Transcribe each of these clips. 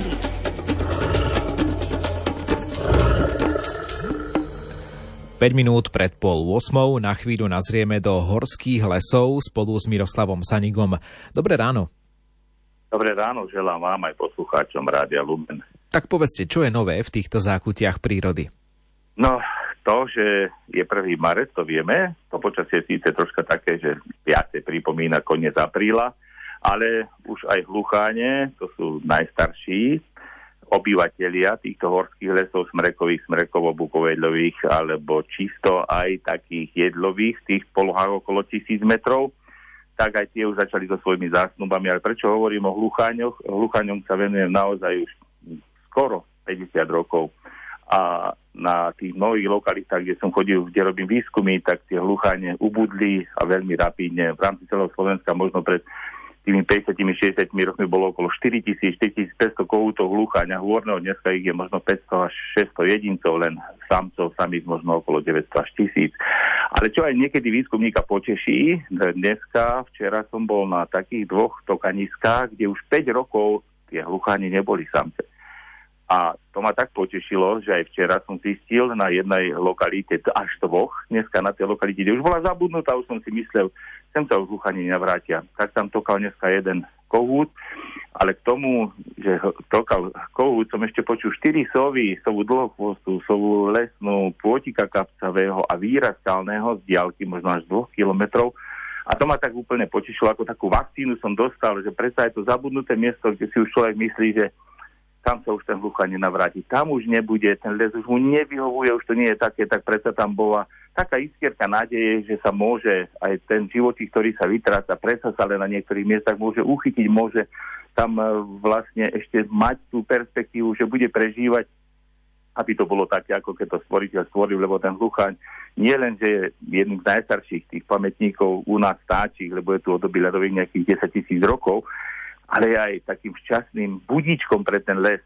prírody. Päť minút pred pol 8 na chvíľu nazrieme do horských lesov spolu s Miroslavom Sanigom. Dobré ráno. Dobré ráno, želám vám aj poslucháčom Rádia Lumen. Tak povedzte, čo je nové v týchto zákutiach prírody? No, to, že je 1. marec, to vieme. To počasie je síce troška také, že viacej pripomína koniec apríla, ale už aj hlucháne, to sú najstarší obyvatelia týchto horských lesov, smrekových, smrekovo-bukovedlových, alebo čisto aj takých jedlových, tých polohách okolo tisíc metrov, tak aj tie už začali so svojimi zásnubami. Ale prečo hovorím o hlucháňoch? Hlucháňom sa venujem naozaj už skoro 50 rokov. A na tých mnohých lokalitách, kde som chodil, kde robím výskumy, tak tie hlucháne ubudli a veľmi rapidne. V rámci celého Slovenska možno pred tými 50-60 rokmi bolo okolo 4000-4500 kohútov hlucháňa hôrneho, dneska ich je možno 500 až 600 jedincov, len samcov samých možno okolo 900 až 1000. Ale čo aj niekedy výskumníka poteší, dneska, včera som bol na takých dvoch tokaniskách, kde už 5 rokov tie hlucháni neboli samce. A to ma tak potešilo, že aj včera som zistil na jednej lokalite, až dvoch, dneska na tej lokalite, kde už bola zabudnutá, už som si myslel, sem sa už hluchani navrátia. Tak tam tokal dneska jeden kohút, ale k tomu, že tokal kohút, som ešte počul štyri sovy, sovu dlhochvostu, sovu lesnú, pôtika kapcavého a výrazkalného z diálky možno až dvoch kilometrov. A to ma tak úplne potešilo, ako takú vakcínu som dostal, že predsa je to zabudnuté miesto, kde si už človek myslí, že tam sa už ten hlucha nenavráti. Tam už nebude, ten les už mu nevyhovuje, už to nie je také, tak predsa tam bola taká iskierka nádeje, že sa môže aj ten životík, ktorý sa vytráca, predsa sa len na niektorých miestach môže uchytiť, môže tam e, vlastne ešte mať tú perspektívu, že bude prežívať aby to bolo také, ako keď to stvoriteľ stvoril, lebo ten hluchaň nie len, že je jedným z najstarších tých pamätníkov u nás stáčich, lebo je tu od doby ľadových nejakých 10 tisíc rokov, ale aj takým šťastným budíčkom pre ten les.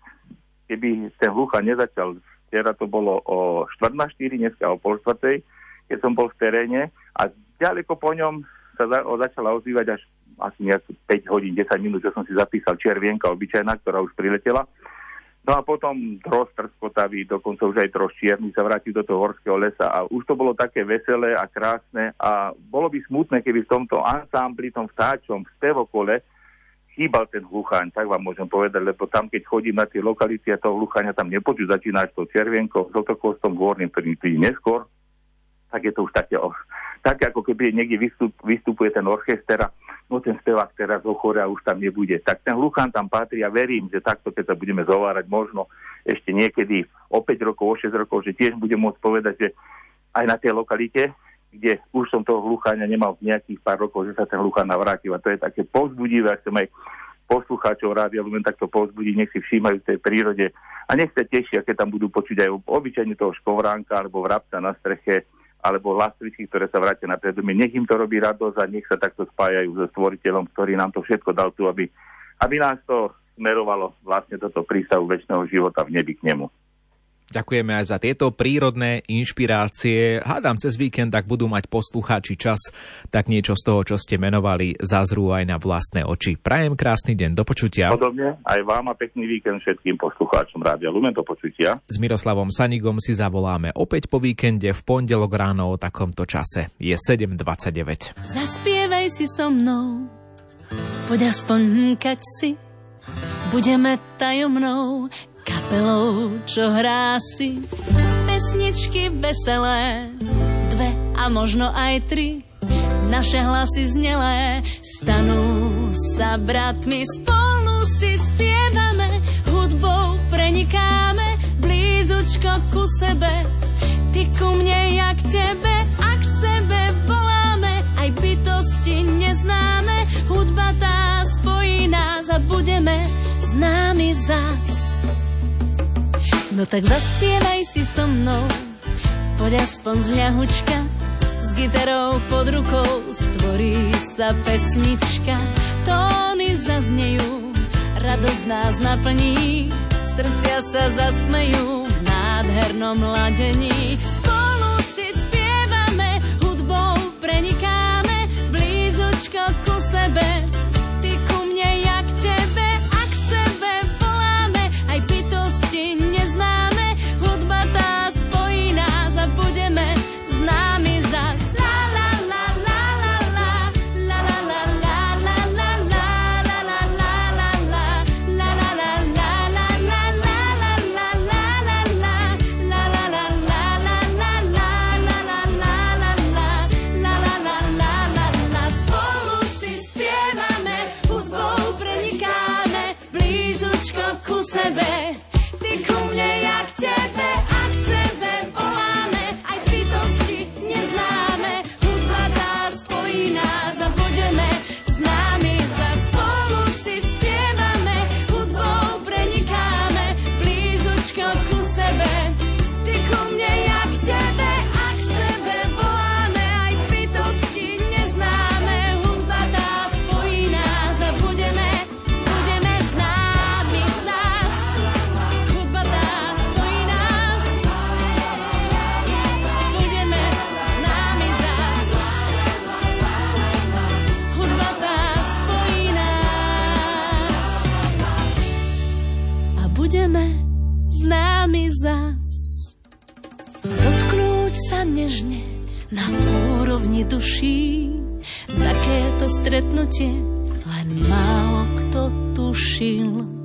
Keby ten hlucha nezačal, včera to bolo o 4 na 4, dneska o pol 4, keď som bol v teréne a ďaleko po ňom sa za, začala ozývať až asi nejak 5 hodín, 10 minút, čo som si zapísal červienka obyčajná, ktorá už priletela. No a potom dros trskotavý, dokonca už aj tros čierny sa vráti do toho horského lesa a už to bolo také veselé a krásne a bolo by smutné, keby v tomto ansámbli, tom vtáčom, v stevokole chýbal ten hluchaň, tak vám môžem povedať, lebo tam, keď chodím na tie lokality a toho hluchania tam nepočuť, začína s tou červienkou, zlotokostom horným, ktorý príde neskôr, tak je to už také, také ako keby niekde vystup, vystupuje ten orchester a no ten spevák teraz ochore a už tam nebude. Tak ten hluchán tam patrí a verím, že takto, keď sa budeme zovárať, možno ešte niekedy o 5 rokov, o 6 rokov, že tiež budem môcť povedať, že aj na tej lokalite, kde už som toho hlucháňa nemal nejakých pár rokov, že sa ten hluchán navrátil. A to je také povzbudivé, ak chcem aj poslucháčov rádia len takto povzbudiť, nech si všímajú v tej prírode a nech sa tešia, keď tam budú počuť aj obyčajne toho škovránka alebo vrabca na streche alebo lastričky, ktoré sa vrátia na predomie. Nech im to robí radosť a nech sa takto spájajú so stvoriteľom, ktorý nám to všetko dal tu, aby, aby nás to smerovalo vlastne toto prístavu väčšného života v nebi k nemu. Ďakujeme aj za tieto prírodné inšpirácie. Hádam cez víkend, ak budú mať poslucháči čas, tak niečo z toho, čo ste menovali, zazrú aj na vlastné oči. Prajem krásny deň, do počutia. Podobne aj vám a pekný víkend všetkým poslucháčom Rádia Lumen, do počutia. S Miroslavom Sanigom si zavoláme opäť po víkende v pondelok ráno o takomto čase. Je 7.29. Zaspievaj si so mnou, poď aspoň hmkať si, budeme tajomnou kapelou, čo hrá si pesničky veselé, dve a možno aj tri. Naše hlasy znelé stanú sa bratmi, spolu si spievame, hudbou prenikáme, blízučko ku sebe, ty ku mne, jak tebe, ak sebe voláme, aj bytosti neznáme, hudba tá spojí nás a budeme známi zas. No tak zaspievaj si so mnou, poď aspoň z ľahučka, s gitarou pod rukou stvorí sa pesnička. Tóny zaznejú, radosť nás naplní, srdcia sa zasmejú v nádhernom ladení. sebe, ty ku mne, ja tebe. Nežne na úrovni duší, takéto stretnutie len málo kto tušil.